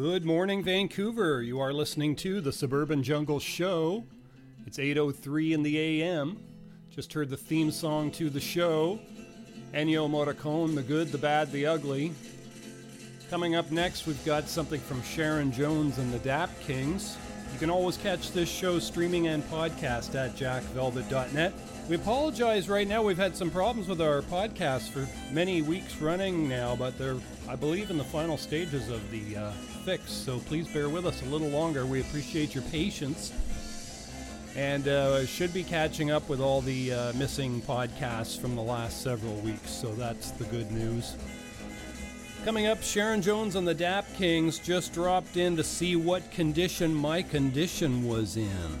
Good morning, Vancouver. You are listening to the Suburban Jungle Show. It's 8:03 in the AM. Just heard the theme song to the show. Ennio Morricone, The Good, the Bad, the Ugly. Coming up next, we've got something from Sharon Jones and the Dap Kings. You can always catch this show streaming and podcast at jackvelvet.net. We apologize right now. We've had some problems with our podcast for many weeks running now, but they're, I believe, in the final stages of the uh, fix. So please bear with us a little longer. We appreciate your patience. And uh, should be catching up with all the uh, missing podcasts from the last several weeks. So that's the good news. Coming up, Sharon Jones and the Dap Kings just dropped in to see what condition my condition was in.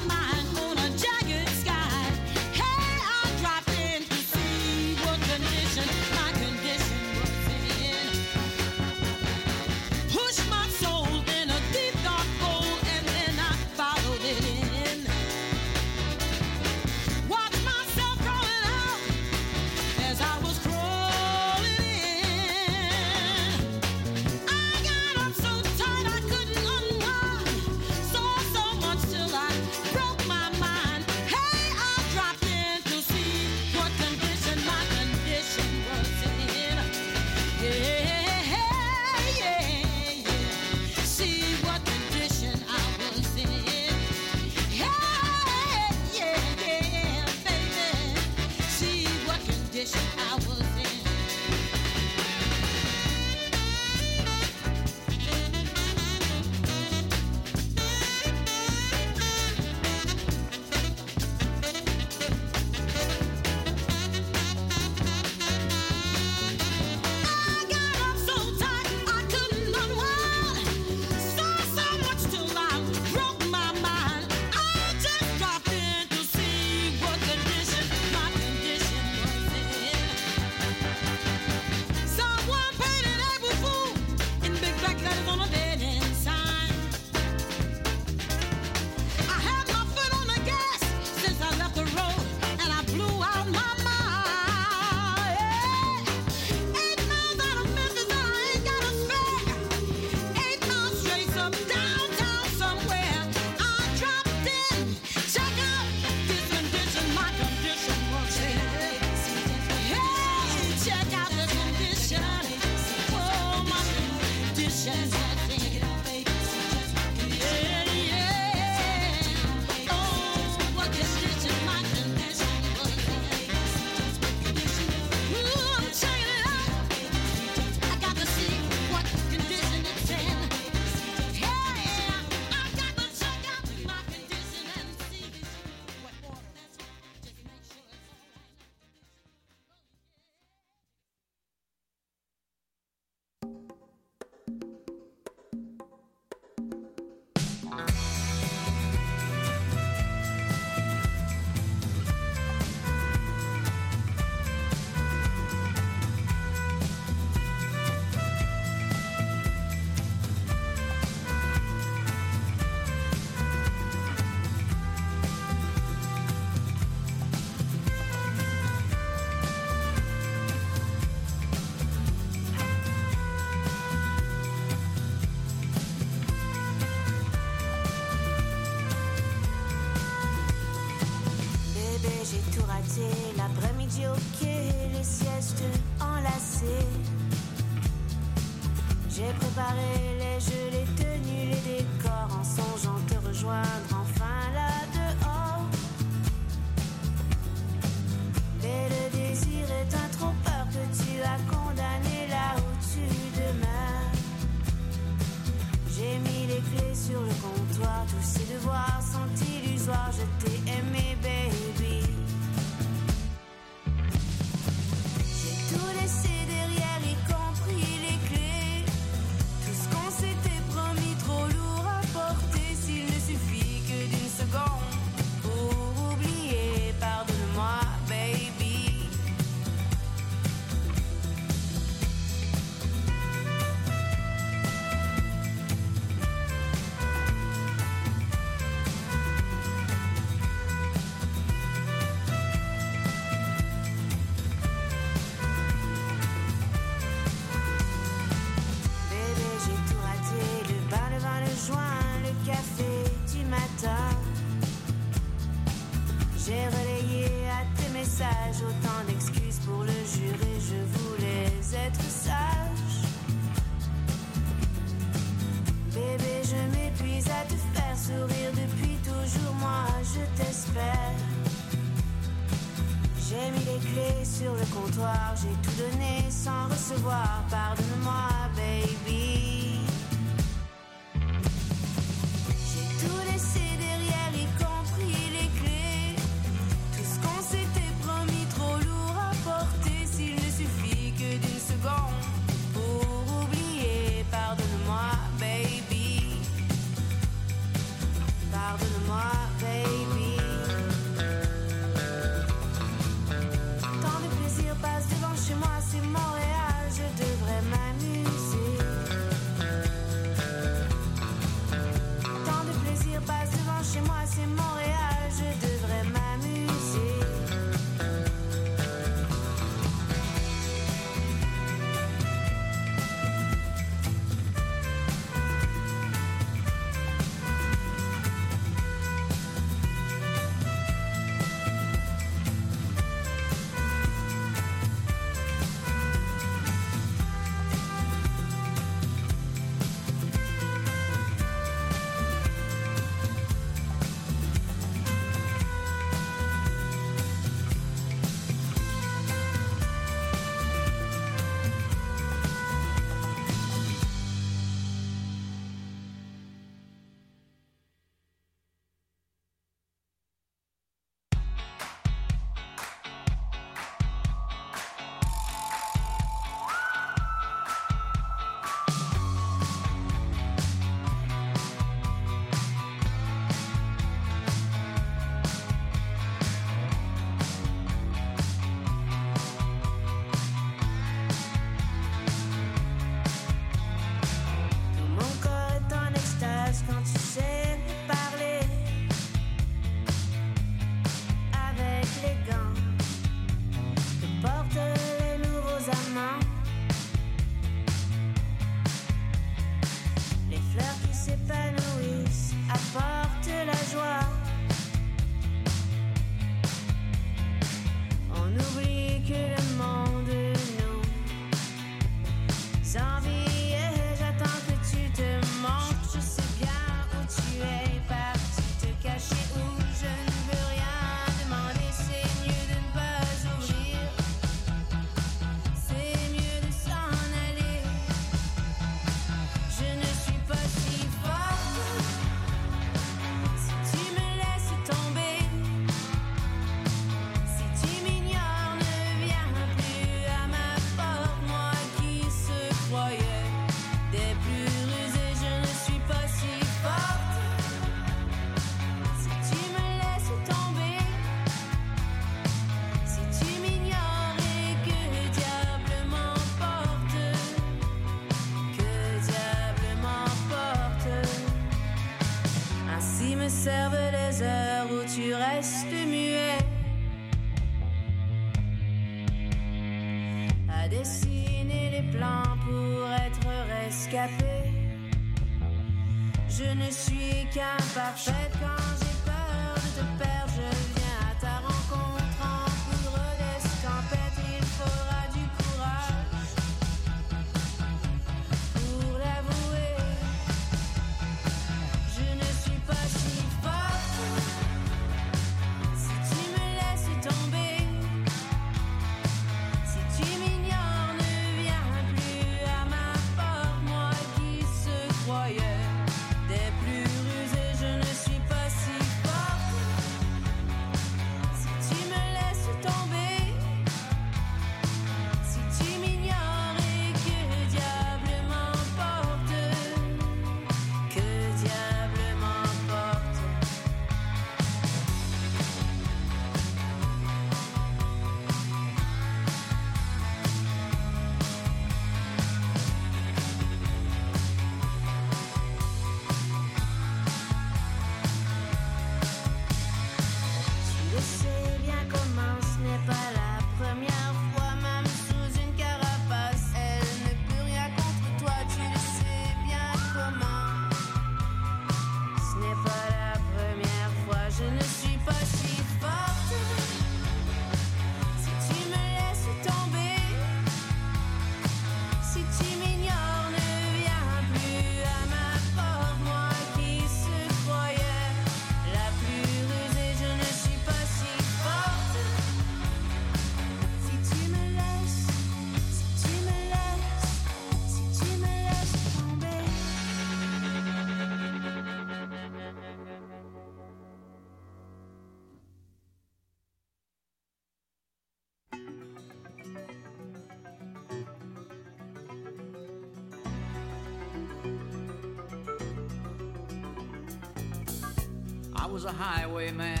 highwayman.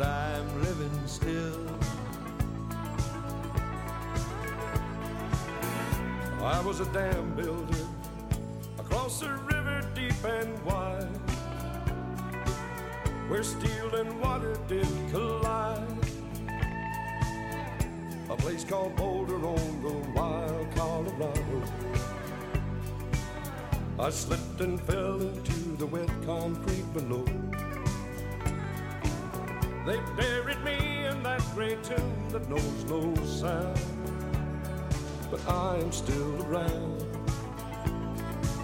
but I'm living still. I was a dam builder across a river deep and wide, where steel and water did collide. A place called Boulder on the wild Colorado. I slipped and fell into the wet concrete below. They buried me in that great tomb that knows no sound. But I am still around.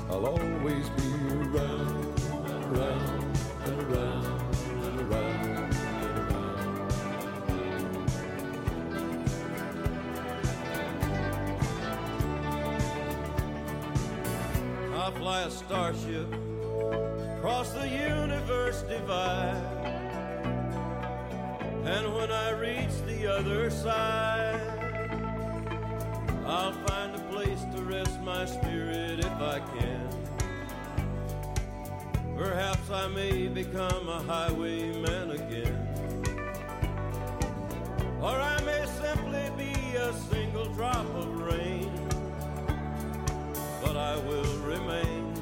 I'll always be around, around, and around, and around. And around. I fly a starship reach the other side. I'll find a place to rest my spirit if I can. Perhaps I may become a highwayman again. Or I may simply be a single drop of rain. But I will remain.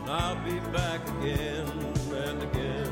And I'll be back again and again.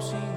sin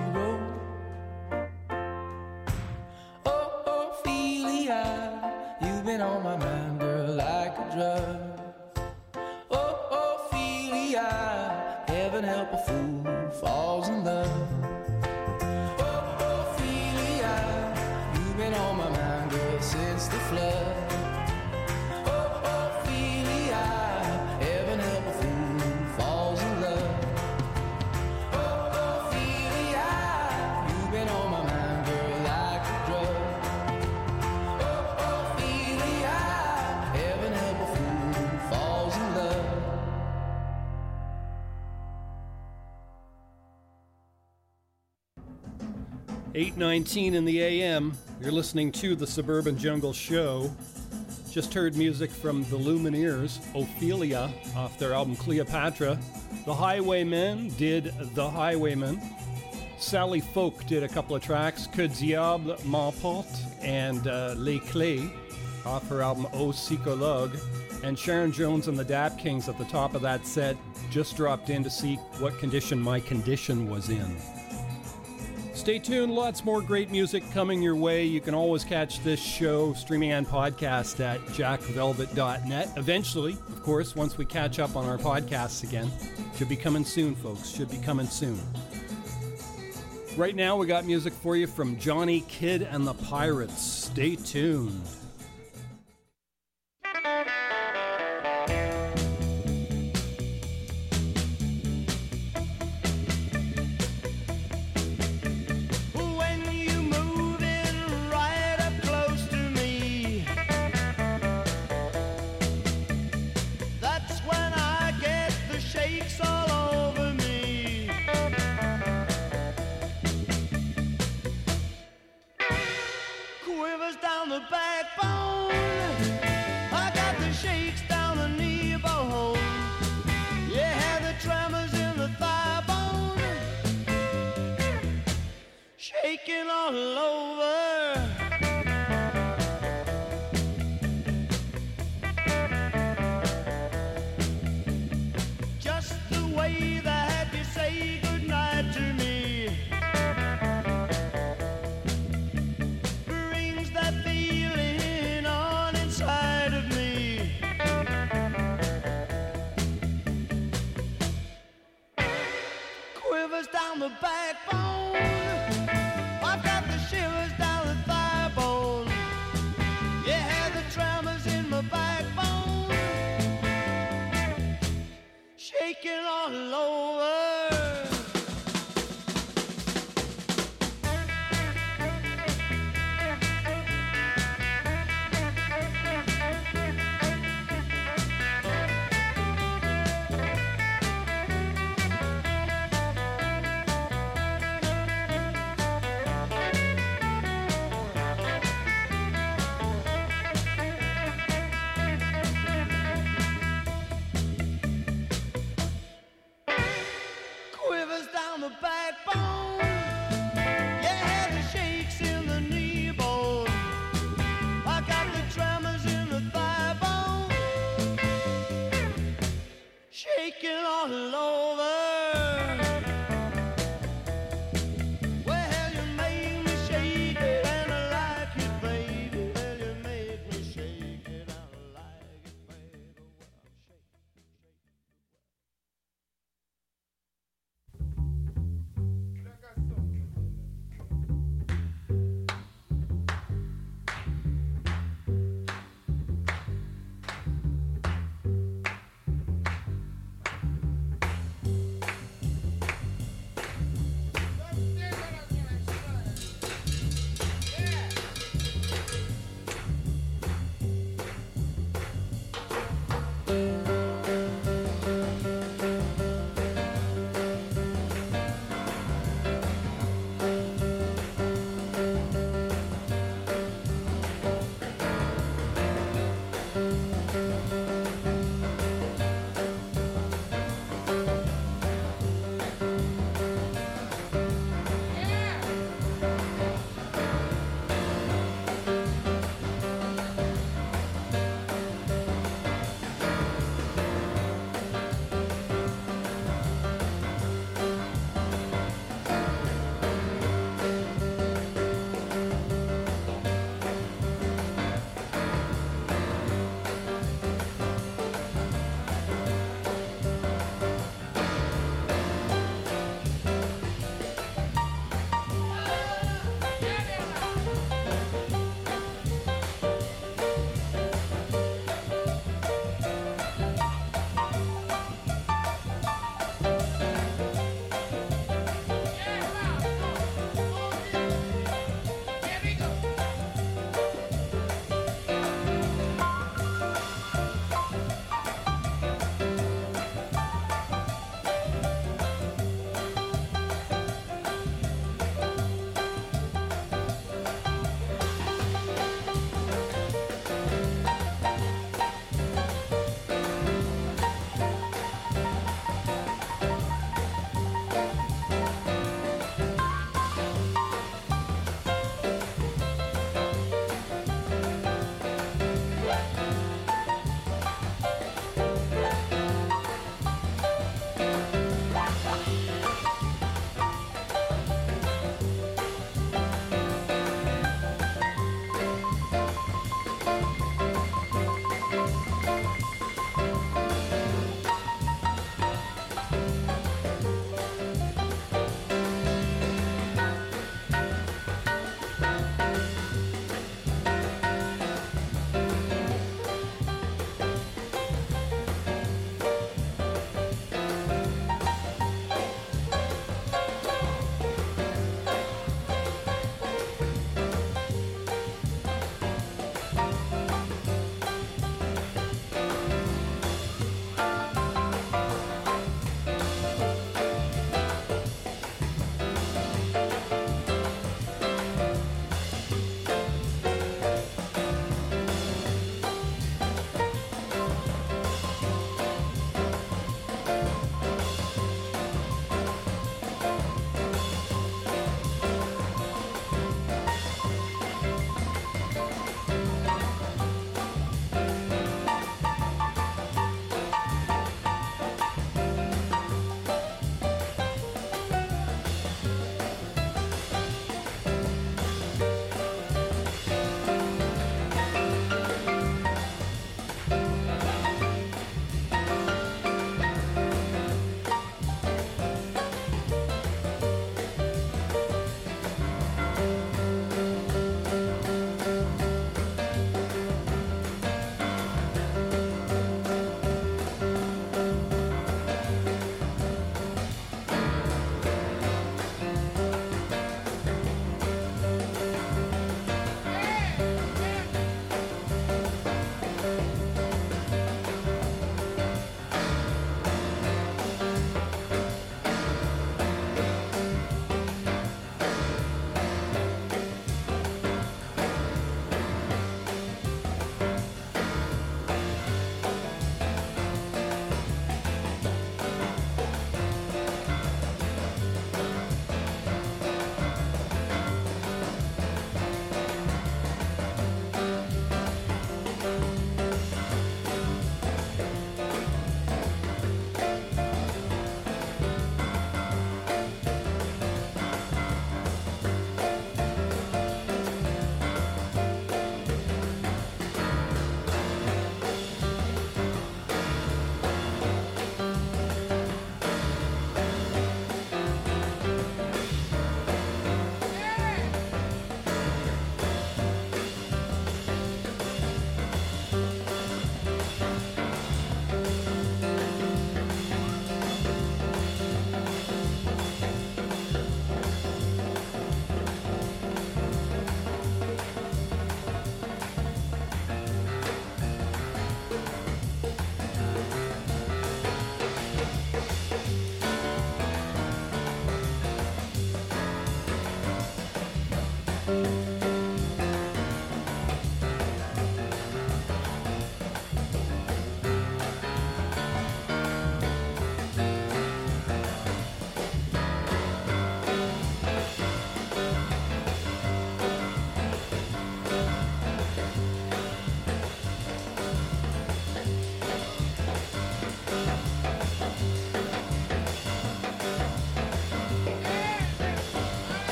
8:19 in the AM. You're listening to the Suburban Jungle Show. Just heard music from the Lumineers, Ophelia, off their album Cleopatra. The Highwaymen did The Highwaymen. Sally Folk did a couple of tracks, Que Diable m'emporte and uh, Les Clés off her album Au Psychologue. And Sharon Jones and the Dap Kings at the top of that set just dropped in to see what condition my condition was in. Stay tuned, lots more great music coming your way. You can always catch this show streaming and podcast at jackvelvet.net. Eventually, of course, once we catch up on our podcasts again. Should be coming soon, folks. Should be coming soon. Right now, we got music for you from Johnny Kidd and the Pirates. Stay tuned.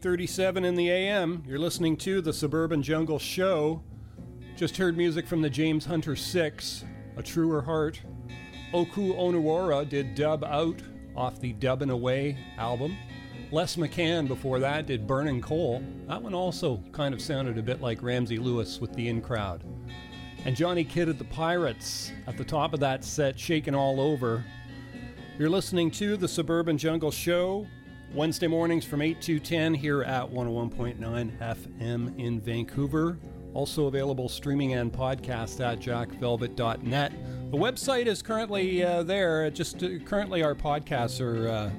8:37 in the AM. You're listening to the Suburban Jungle Show. Just heard music from the James Hunter 6, A Truer Heart. Oku Onuora did Dub Out off the Dub and Away album. Les McCann before that did Burning Coal. That one also kind of sounded a bit like Ramsey Lewis with the In Crowd. And Johnny Kidd at the Pirates at the top of that set, Shaking All Over. You're listening to the Suburban Jungle Show, Wednesday mornings from 8 to 10 here at 101.9 FM in Vancouver. Also available streaming and podcast at jackvelvet.net. The website is currently uh, there. Just uh, currently, our podcasts are uh,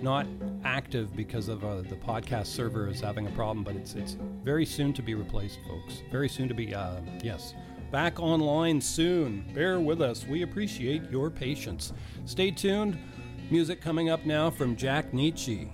not active because of uh, the podcast server is having a problem, but it's it's very soon to be replaced, folks. Very soon to be uh, yes back online soon. Bear with us. We appreciate your patience. Stay tuned. Music coming up now from Jack Nietzsche.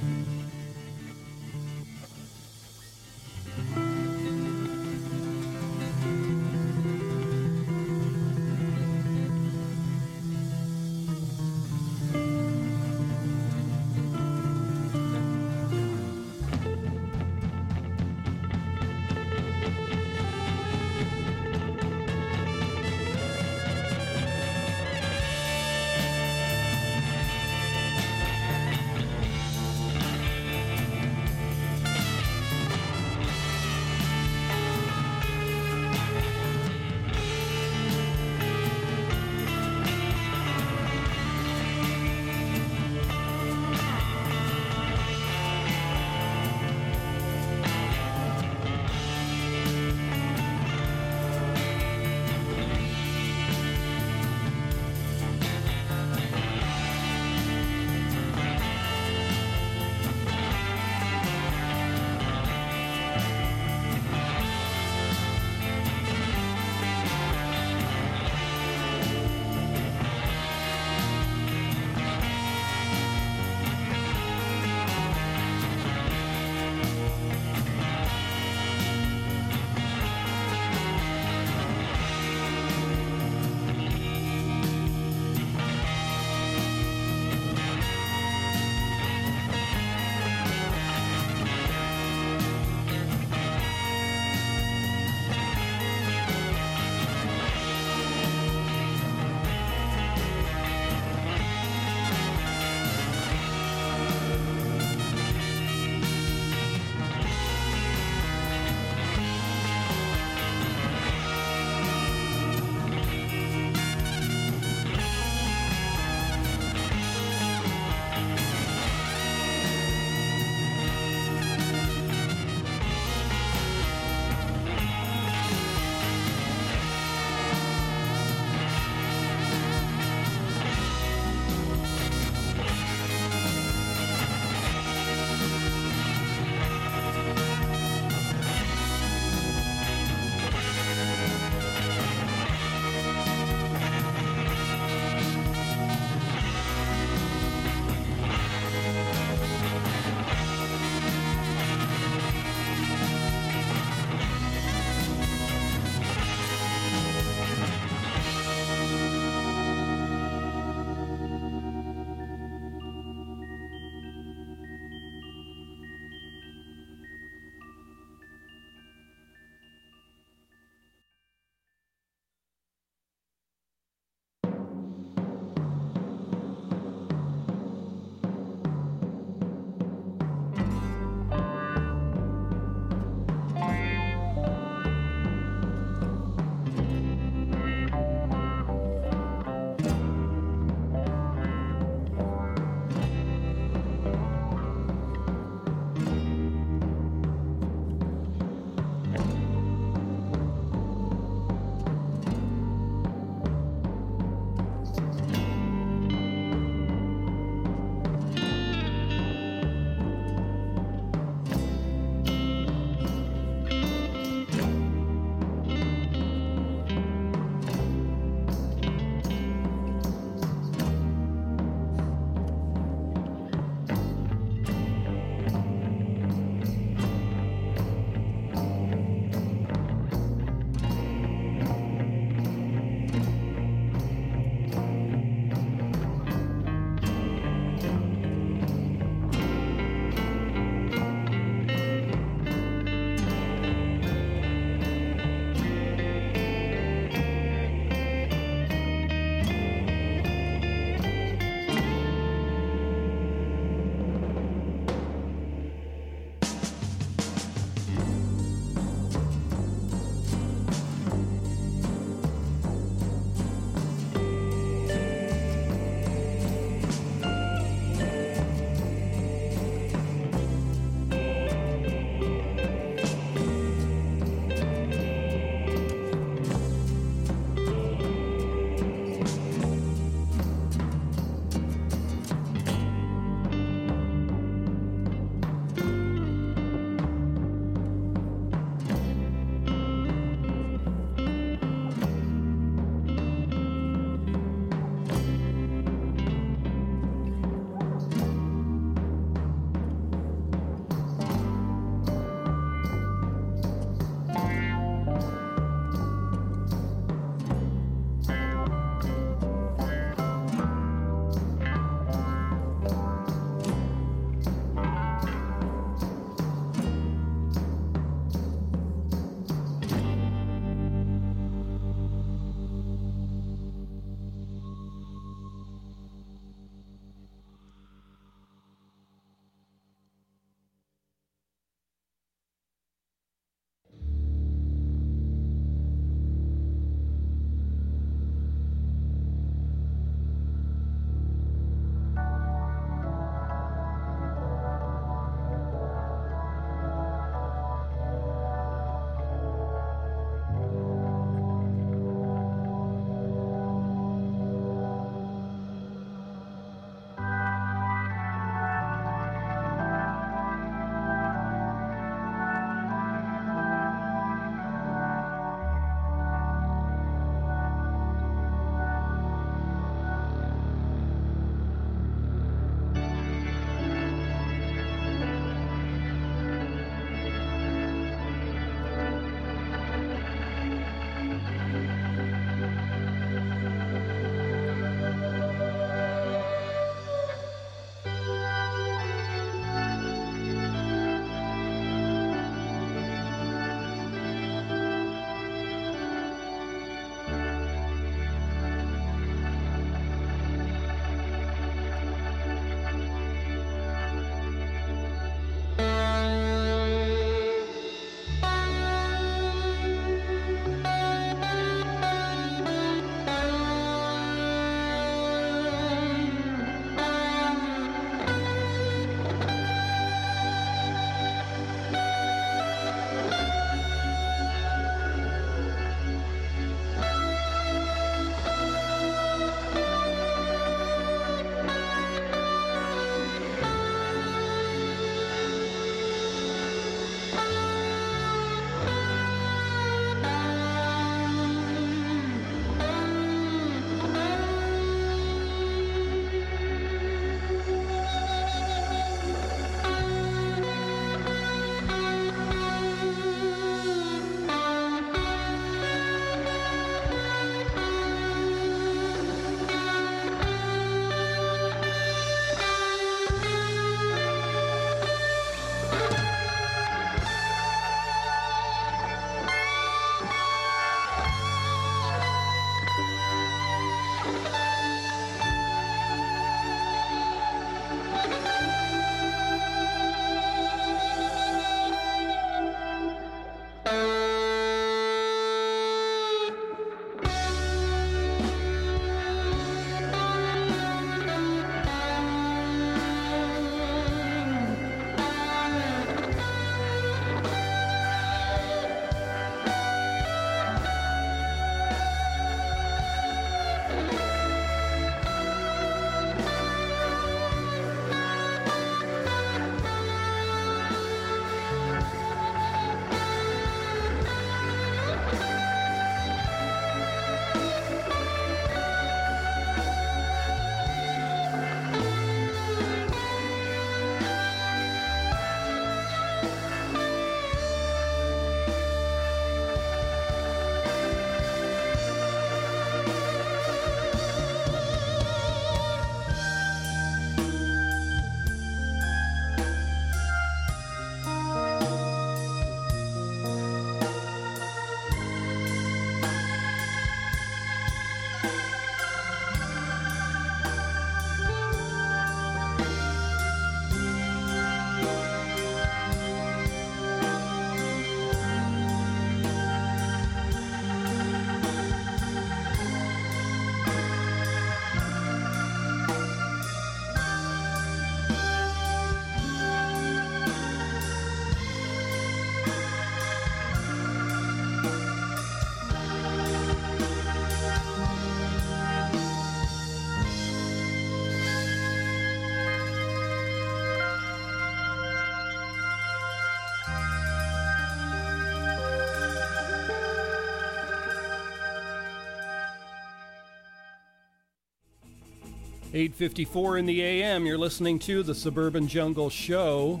8:54 in the AM. You're listening to the Suburban Jungle Show.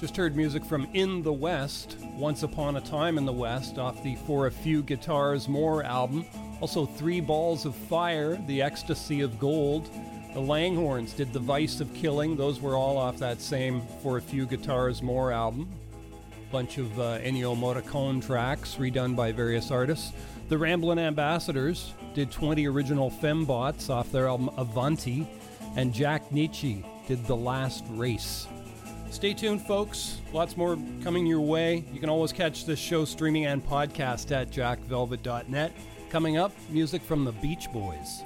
Just heard music from In the West, Once Upon a Time in the West, off the For a Few Guitars More album. Also, Three Balls of Fire, The Ecstasy of Gold. The Langhorns did The Vice of Killing. Those were all off that same For a Few Guitars More album. Bunch of uh, Ennio Morricone tracks redone by various artists. The Ramblin' Ambassadors did 20 original fembots off their album Avanti, and Jack Nitzsche did The Last Race. Stay tuned, folks. Lots more coming your way. You can always catch this show streaming and podcast at jackvelvet.net. Coming up, music from the Beach Boys.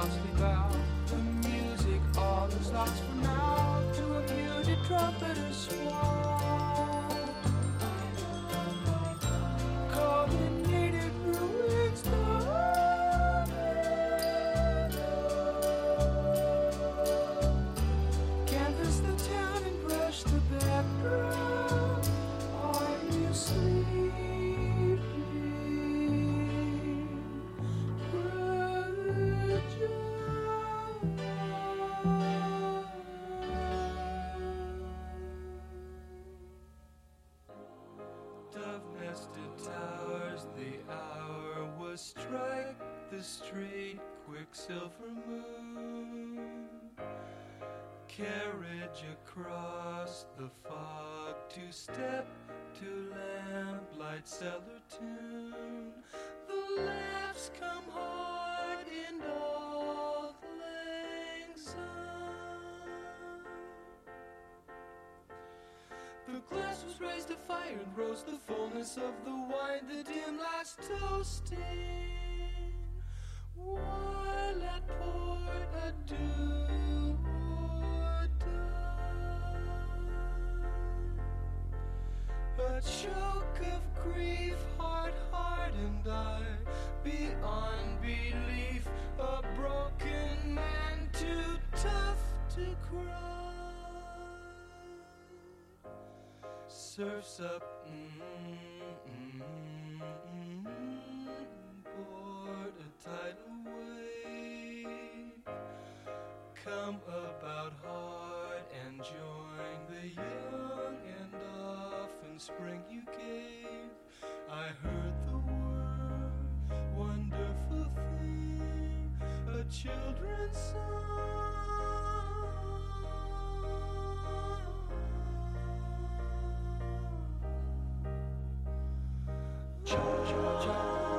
Holocaust we bow, the music all is lost for now to a muted trumpeter swan. Across the fog to step to lamplight cellar tune. The laughs come hard in all lang. The glass was raised to fire and rose the fullness of the wine, the dim last toasting. While at port A choke of grief, heart hardened I, beyond belief, a broken man too tough to cry. Surfs up, mm, mm, mm, board a tidal wave. Come about hard and join the young spring you gave. I heard the word, wonderful thing, a children's song. Cha cha cha.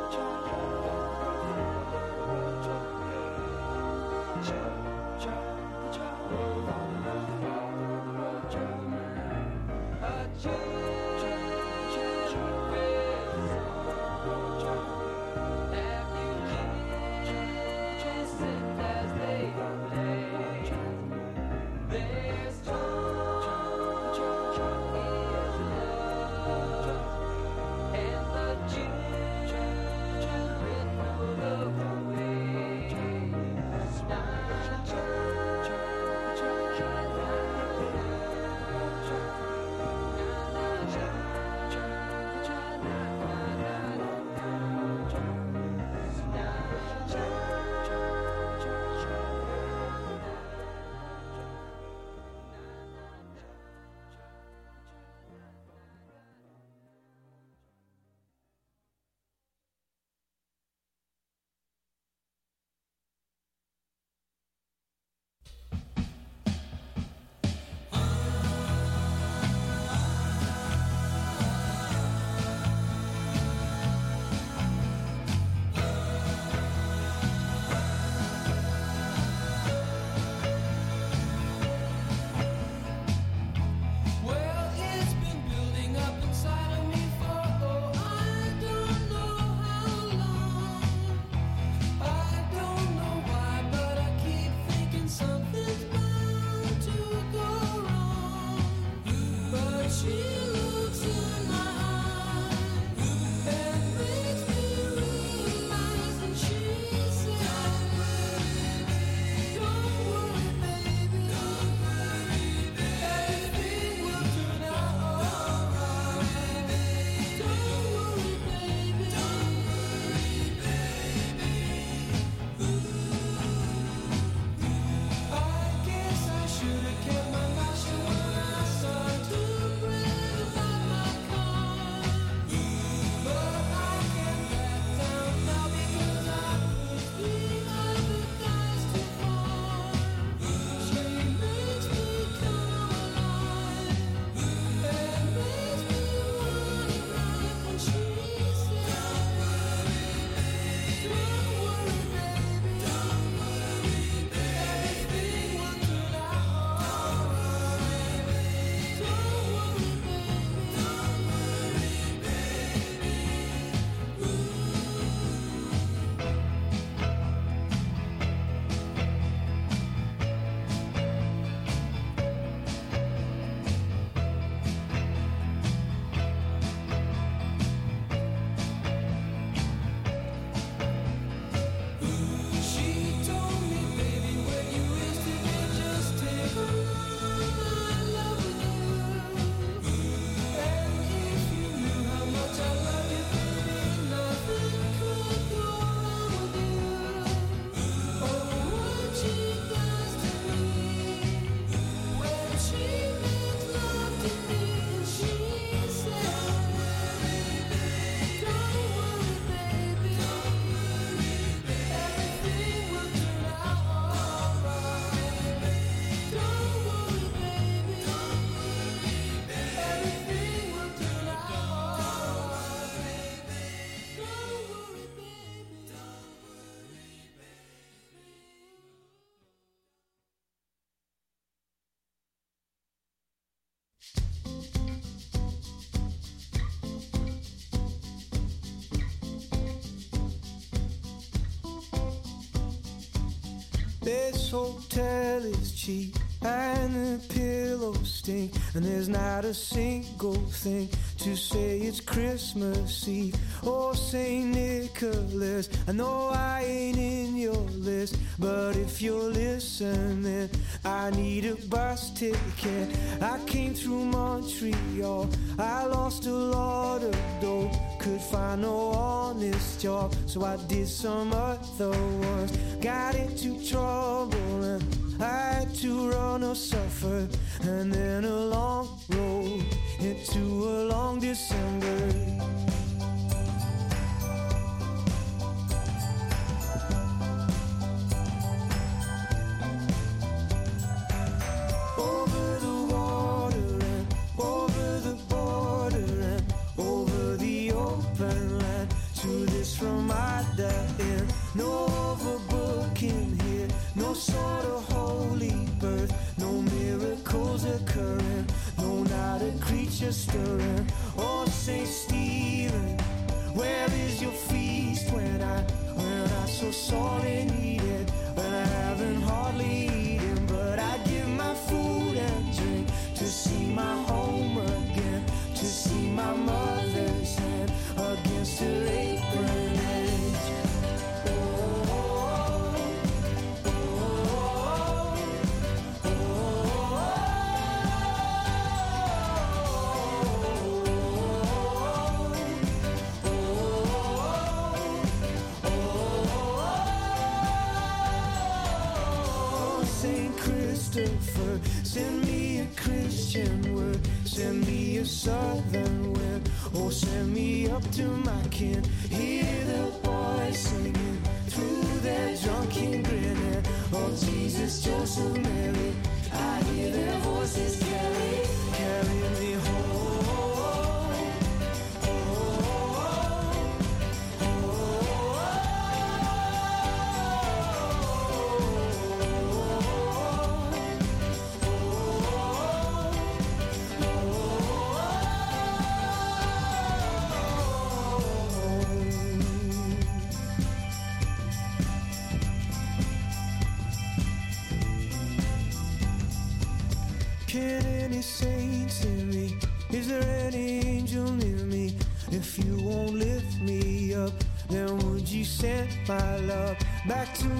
smell is cheap and the pillows stink and there's not a single thing to say it's Christmas Eve or St. Nicholas. I know I ain't in your list, but if you're listening, I need a bus ticket. I came through Montreal, I lost a lot of dough, could find no honest job, so I did back to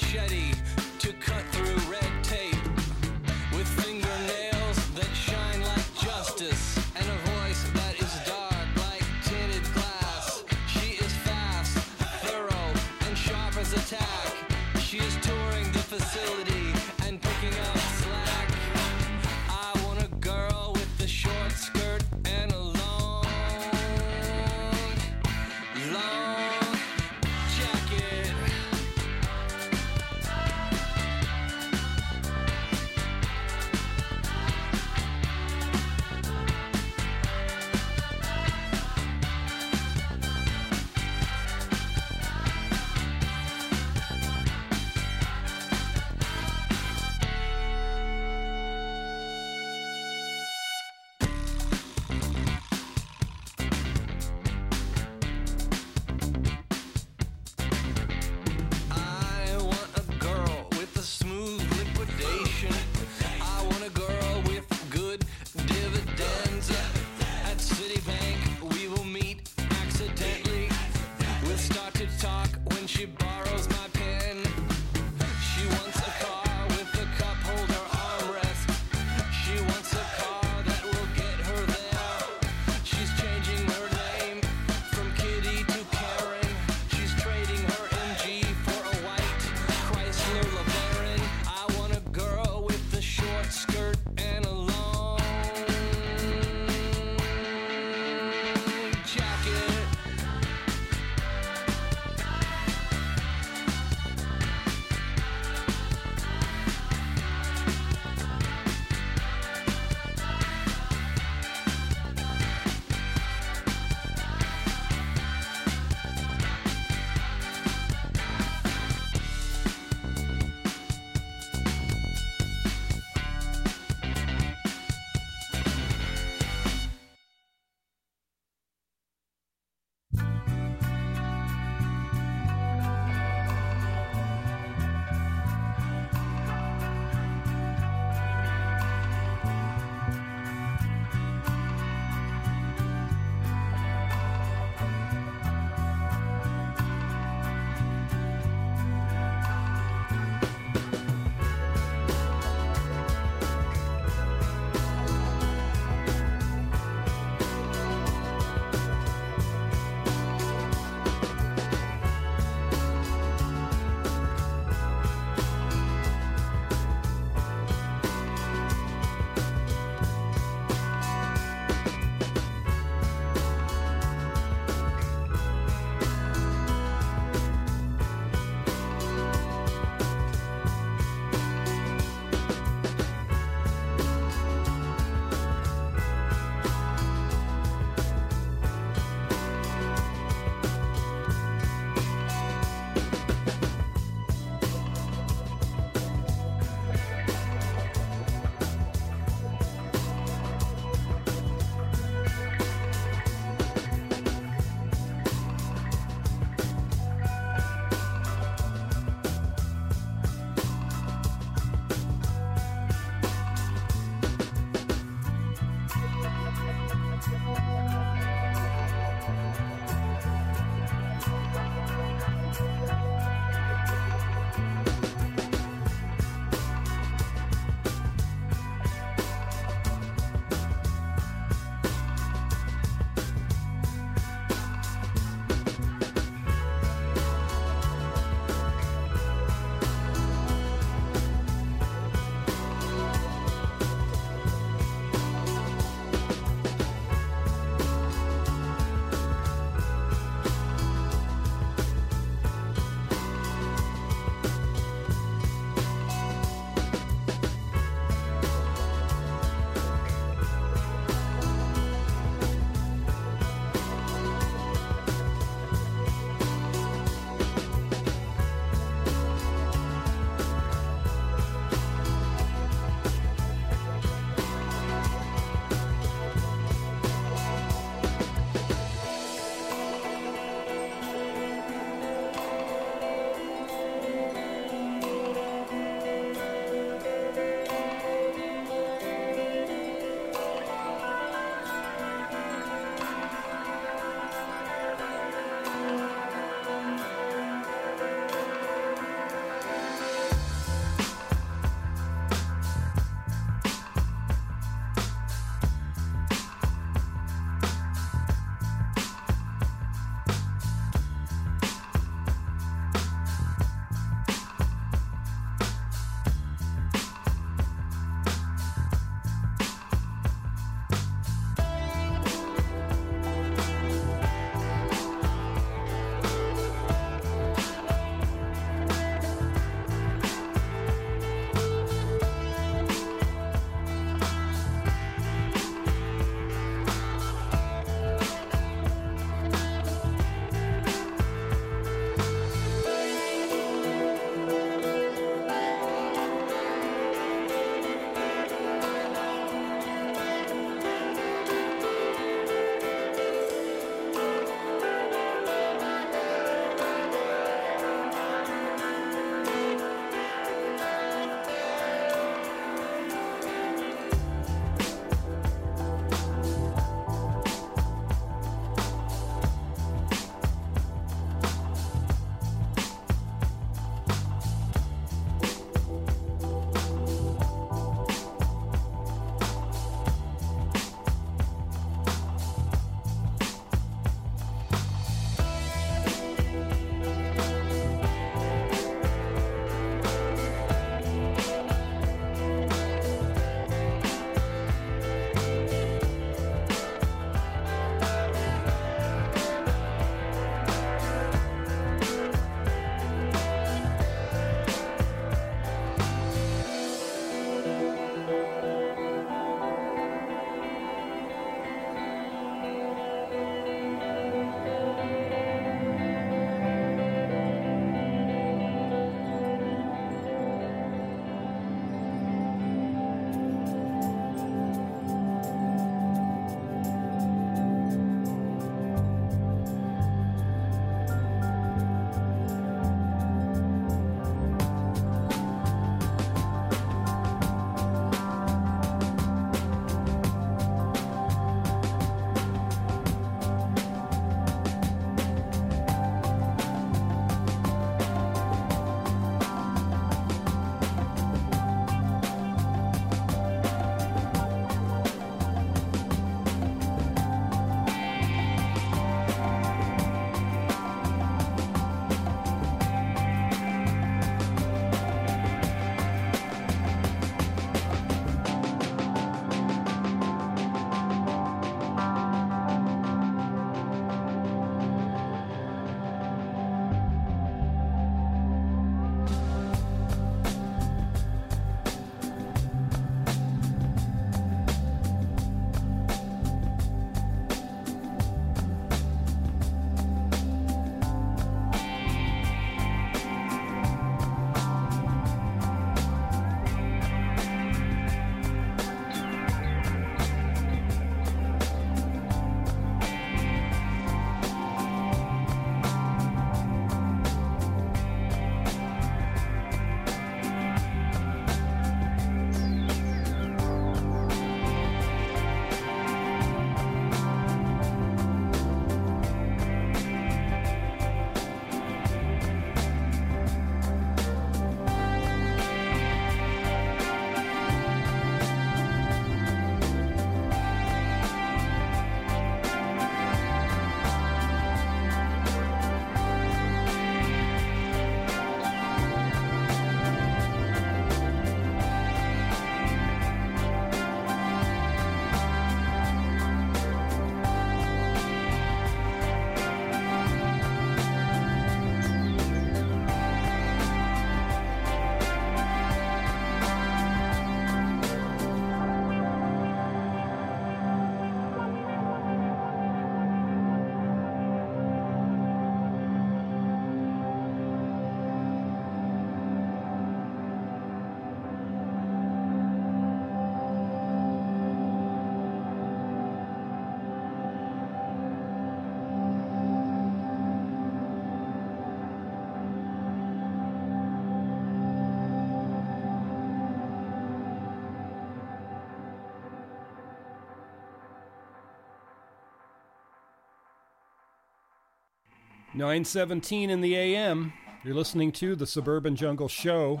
917 in the AM. You're listening to the Suburban Jungle Show.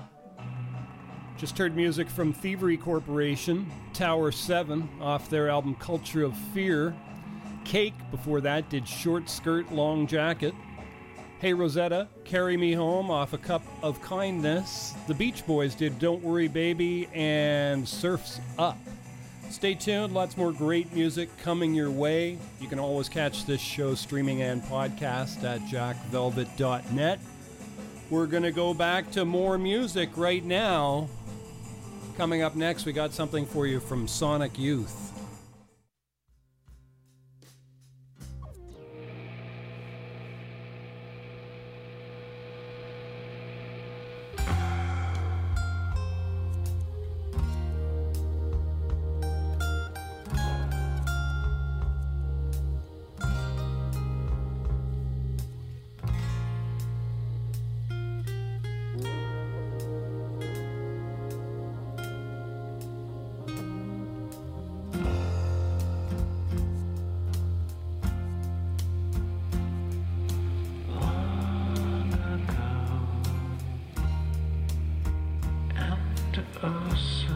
Just heard music from Thievery Corporation, Tower 7, off their album Culture of Fear. Cake, before that, did Short Skirt, Long Jacket. Hey Rosetta, Carry Me Home off A Cup of Kindness. The Beach Boys did Don't Worry Baby and Surf's Up. Stay tuned, lots more great music coming your way. You can always catch this show streaming and podcast at jackvelvet.net. We're going to go back to more music right now. Coming up next, we got something for you from Sonic Youth. Brains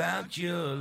without your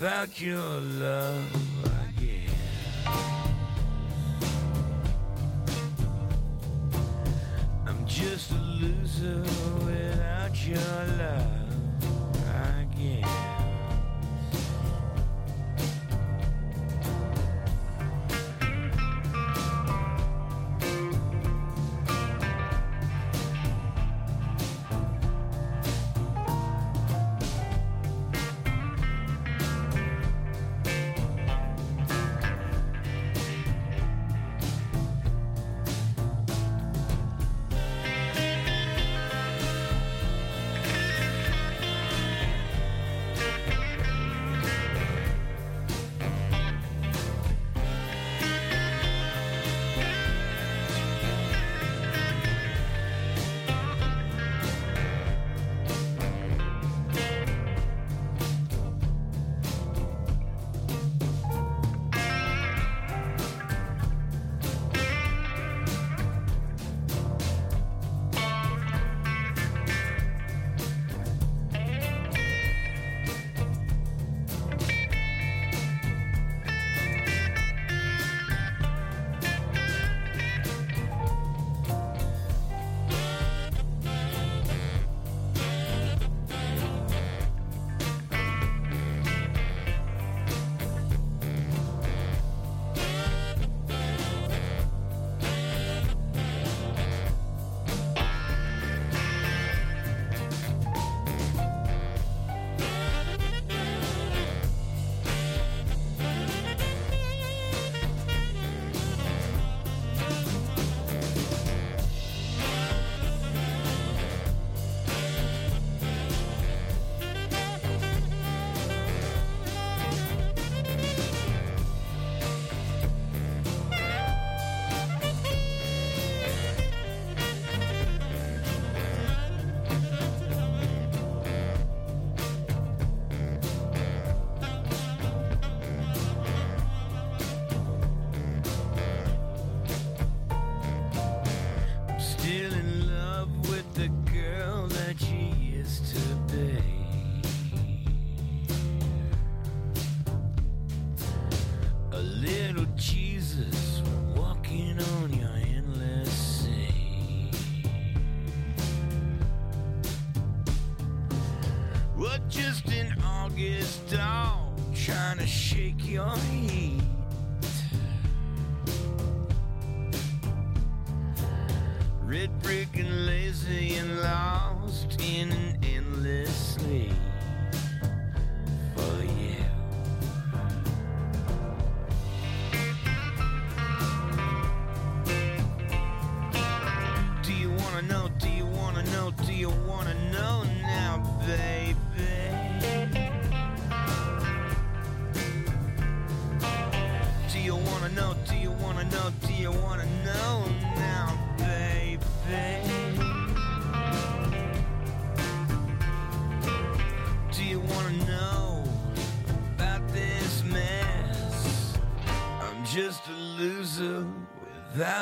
without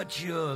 without your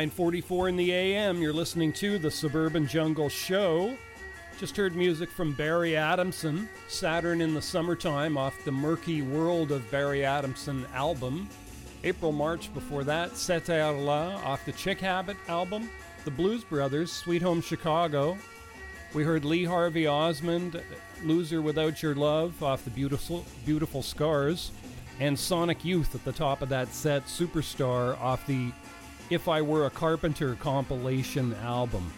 9:44 in the AM. You're listening to the Suburban Jungle Show. Just heard music from Barry Adamson, Saturn in the Summertime off the Murky World of Barry Adamson album. April March before that, Cet air là off the Chick Habit album. The Blues Brothers, Sweet Home Chicago. We heard Lee Harvey Osmond, Loser Without Your Love off the Beautiful Beautiful Scars. And Sonic Youth at the top of that set, Superstar off the If I Were a Carpenter compilation album.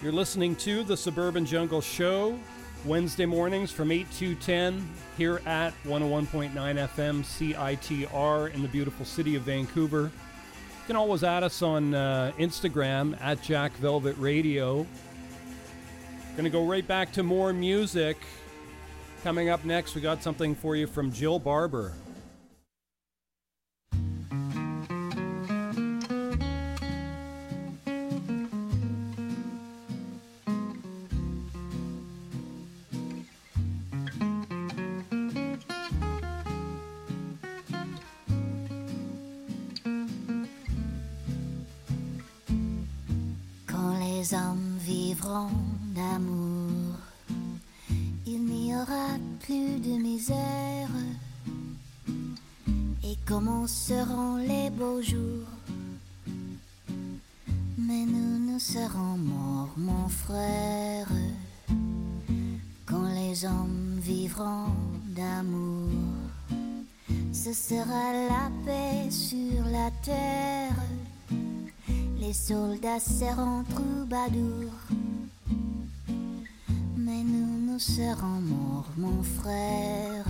You're listening to the Suburban Jungle Show, Wednesday mornings from 8 to 10 here at 101.9 FM CITR in the beautiful city of Vancouver. You can always add us on uh, Instagram at Jack Velvet Radio. Gonna go right back to more music. Coming up next, we got something for you from Jill Barber. Les hommes vivront d'amour, il n'y aura plus de misère. Et commenceront les beaux jours? Mais nous, nous serons morts, mon frère. Quand les hommes vivront d'amour, ce sera la paix soldats seront troubadours. Mais nous, nous serons morts, mon frère.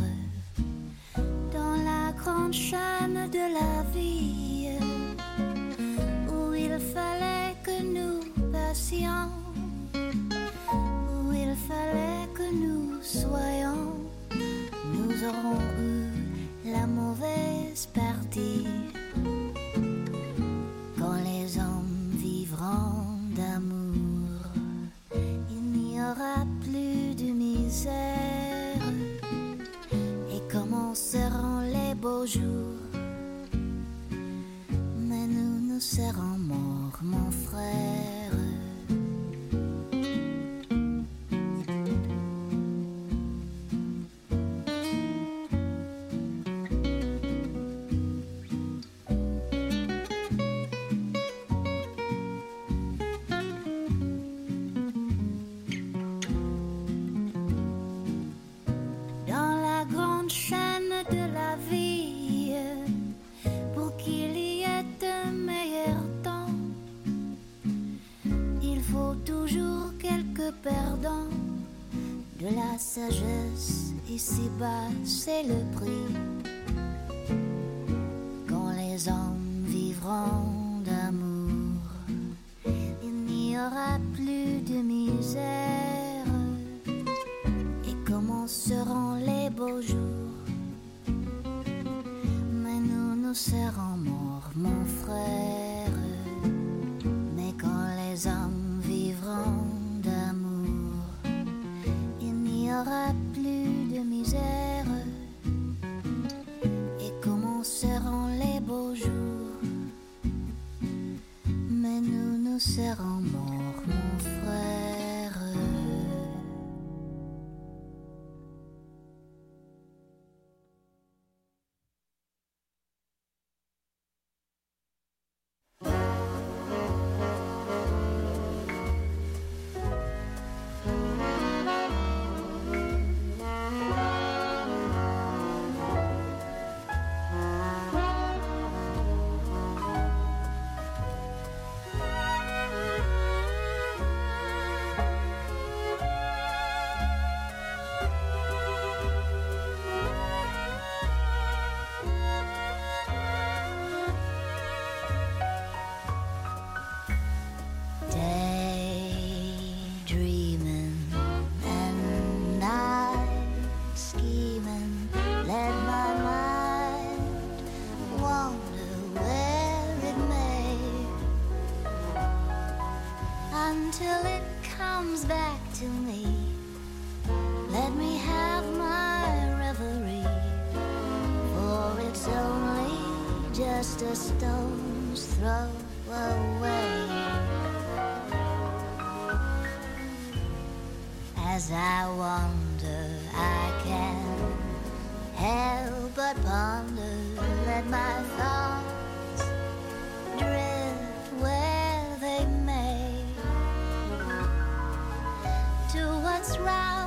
Ici-bas, c'est le until it comes back to me. Let me have my reverie, for it's only just a stone's throw away. As I wander, I can't help but ponder. Let my thoughts round.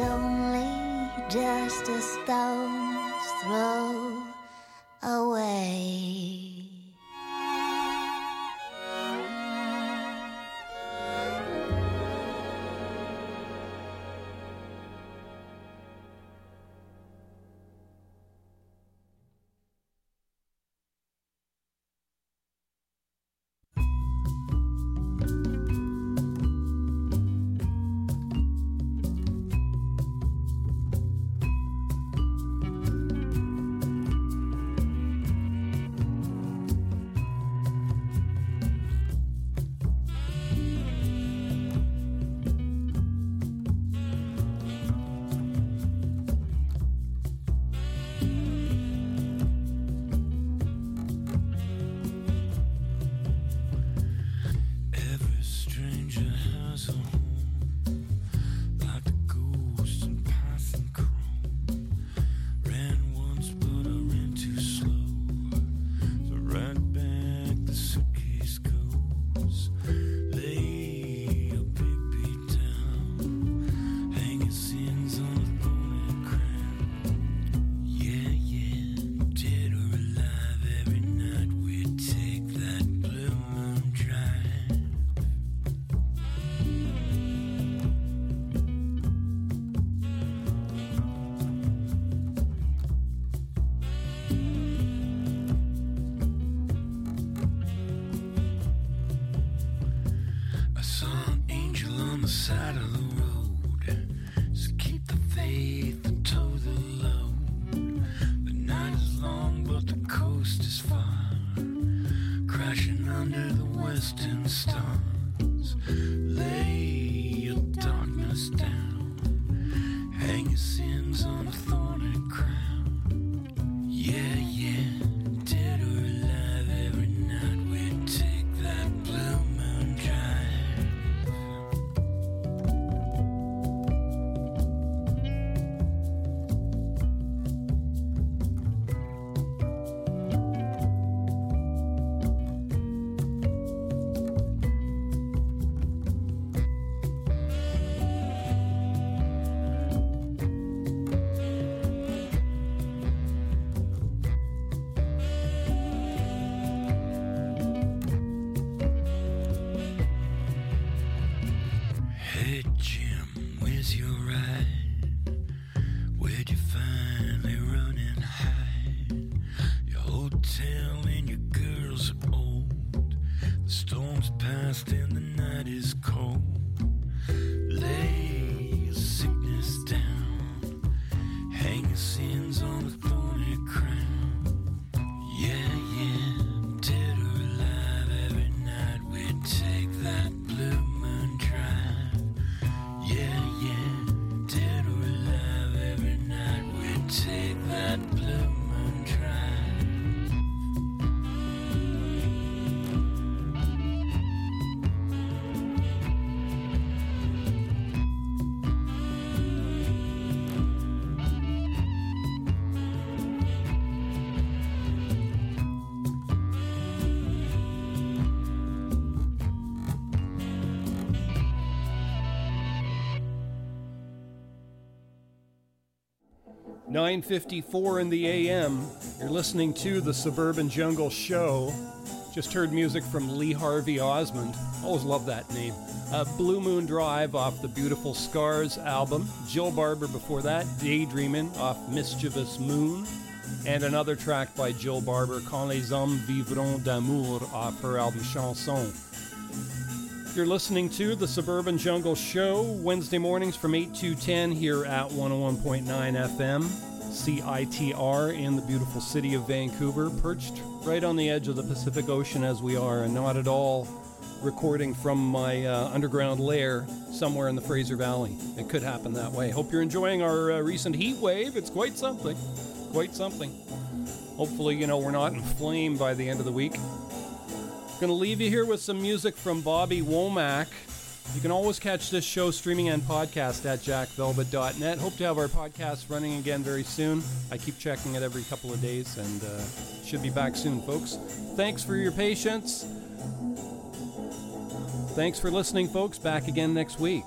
only just a stone's throw. under the western stars. Lay your darkness down, hang your sins on a thorny 9:54 in the AM. You're listening to the Suburban Jungle Show. Just heard music from Lee Harvey Osmond. Always love that name. Uh, Blue Moon Drive off the Beautiful Scars album. Jill Barber before that, Daydreamin' off Mischievous Moon. And another track by Jill Barber, Quand les hommes vivront d'amour off her album Chansons. You're listening to the Suburban Jungle Show Wednesday mornings from 8 to 10 here at 101.9 FM, CITR in the beautiful city of Vancouver, perched right on the edge of the Pacific Ocean as we are, and not at all recording from my uh, underground lair somewhere in the Fraser Valley. It could happen that way. Hope you're enjoying our uh, recent heat wave. It's quite something. Quite something. Hopefully, you know, we're not inflamed by the end of the week. Gonna leave you here with some music from Bobby Womack. You can always catch this show streaming and podcast at jackvelvet.net. Hope to have our podcast running again very soon. I keep checking it every couple of days and uh, should be back soon, folks. Thanks for your patience. Thanks for listening, folks. Back again next week.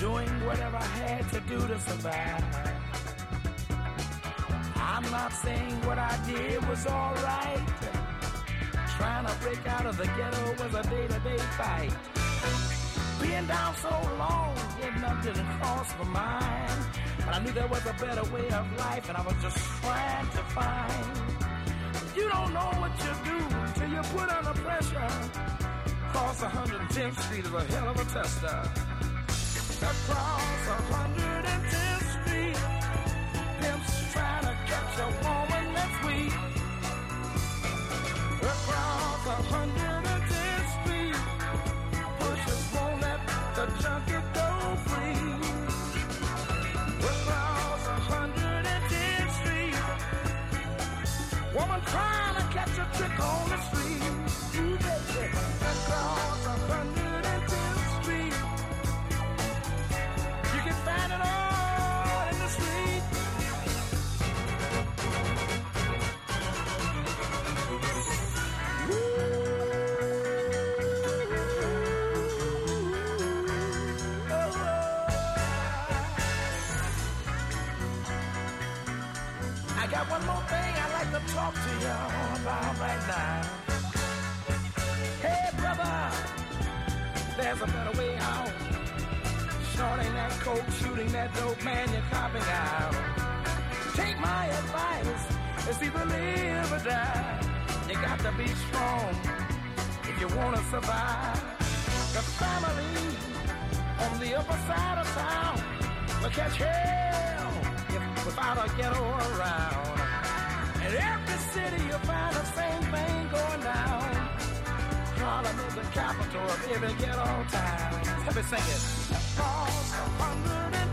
Doing whatever I had to do to survive. I'm not saying what I did was alright. Trying to break out of the ghetto was a day-to-day fight. Being down so long, getting up didn't cross my mind. But I knew there was a better way of life, and I was just trying to find. You don't know what you do till you put under pressure. Cross 110th Street is a hell of a tester. Across 110th Street, pimps trying to catch a woman Shooting that dope, man, you're copping out. Take my advice, it's either live or die. You got to be strong if you want to survive. The family on the upper side of town will catch hell if without a ghetto around. In every city you'll find the same thing going down. Harlem is the capital of every ghetto town. Let me sing it. Across a hundred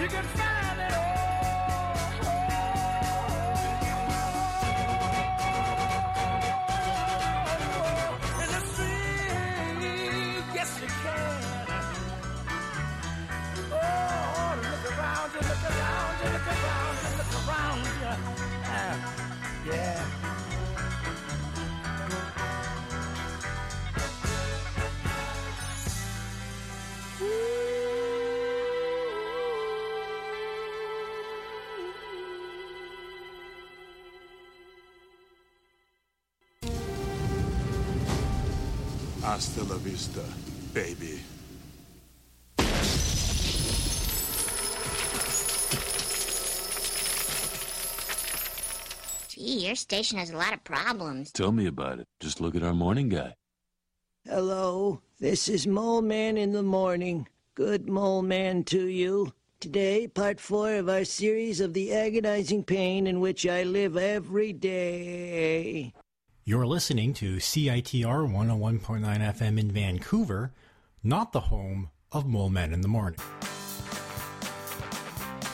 you, can Oh look around you, look around. Ah, yeah. Your station has a lot of problems. Tell me about it. Just look at our morning guy. Hello, this is Mole Man in the morning. Good Mole Man to you. Today, part four of our series of the agonizing pain in which I live every day. You're listening to CITR 101.9 FM in Vancouver, not the home of Mole Man in the Morning.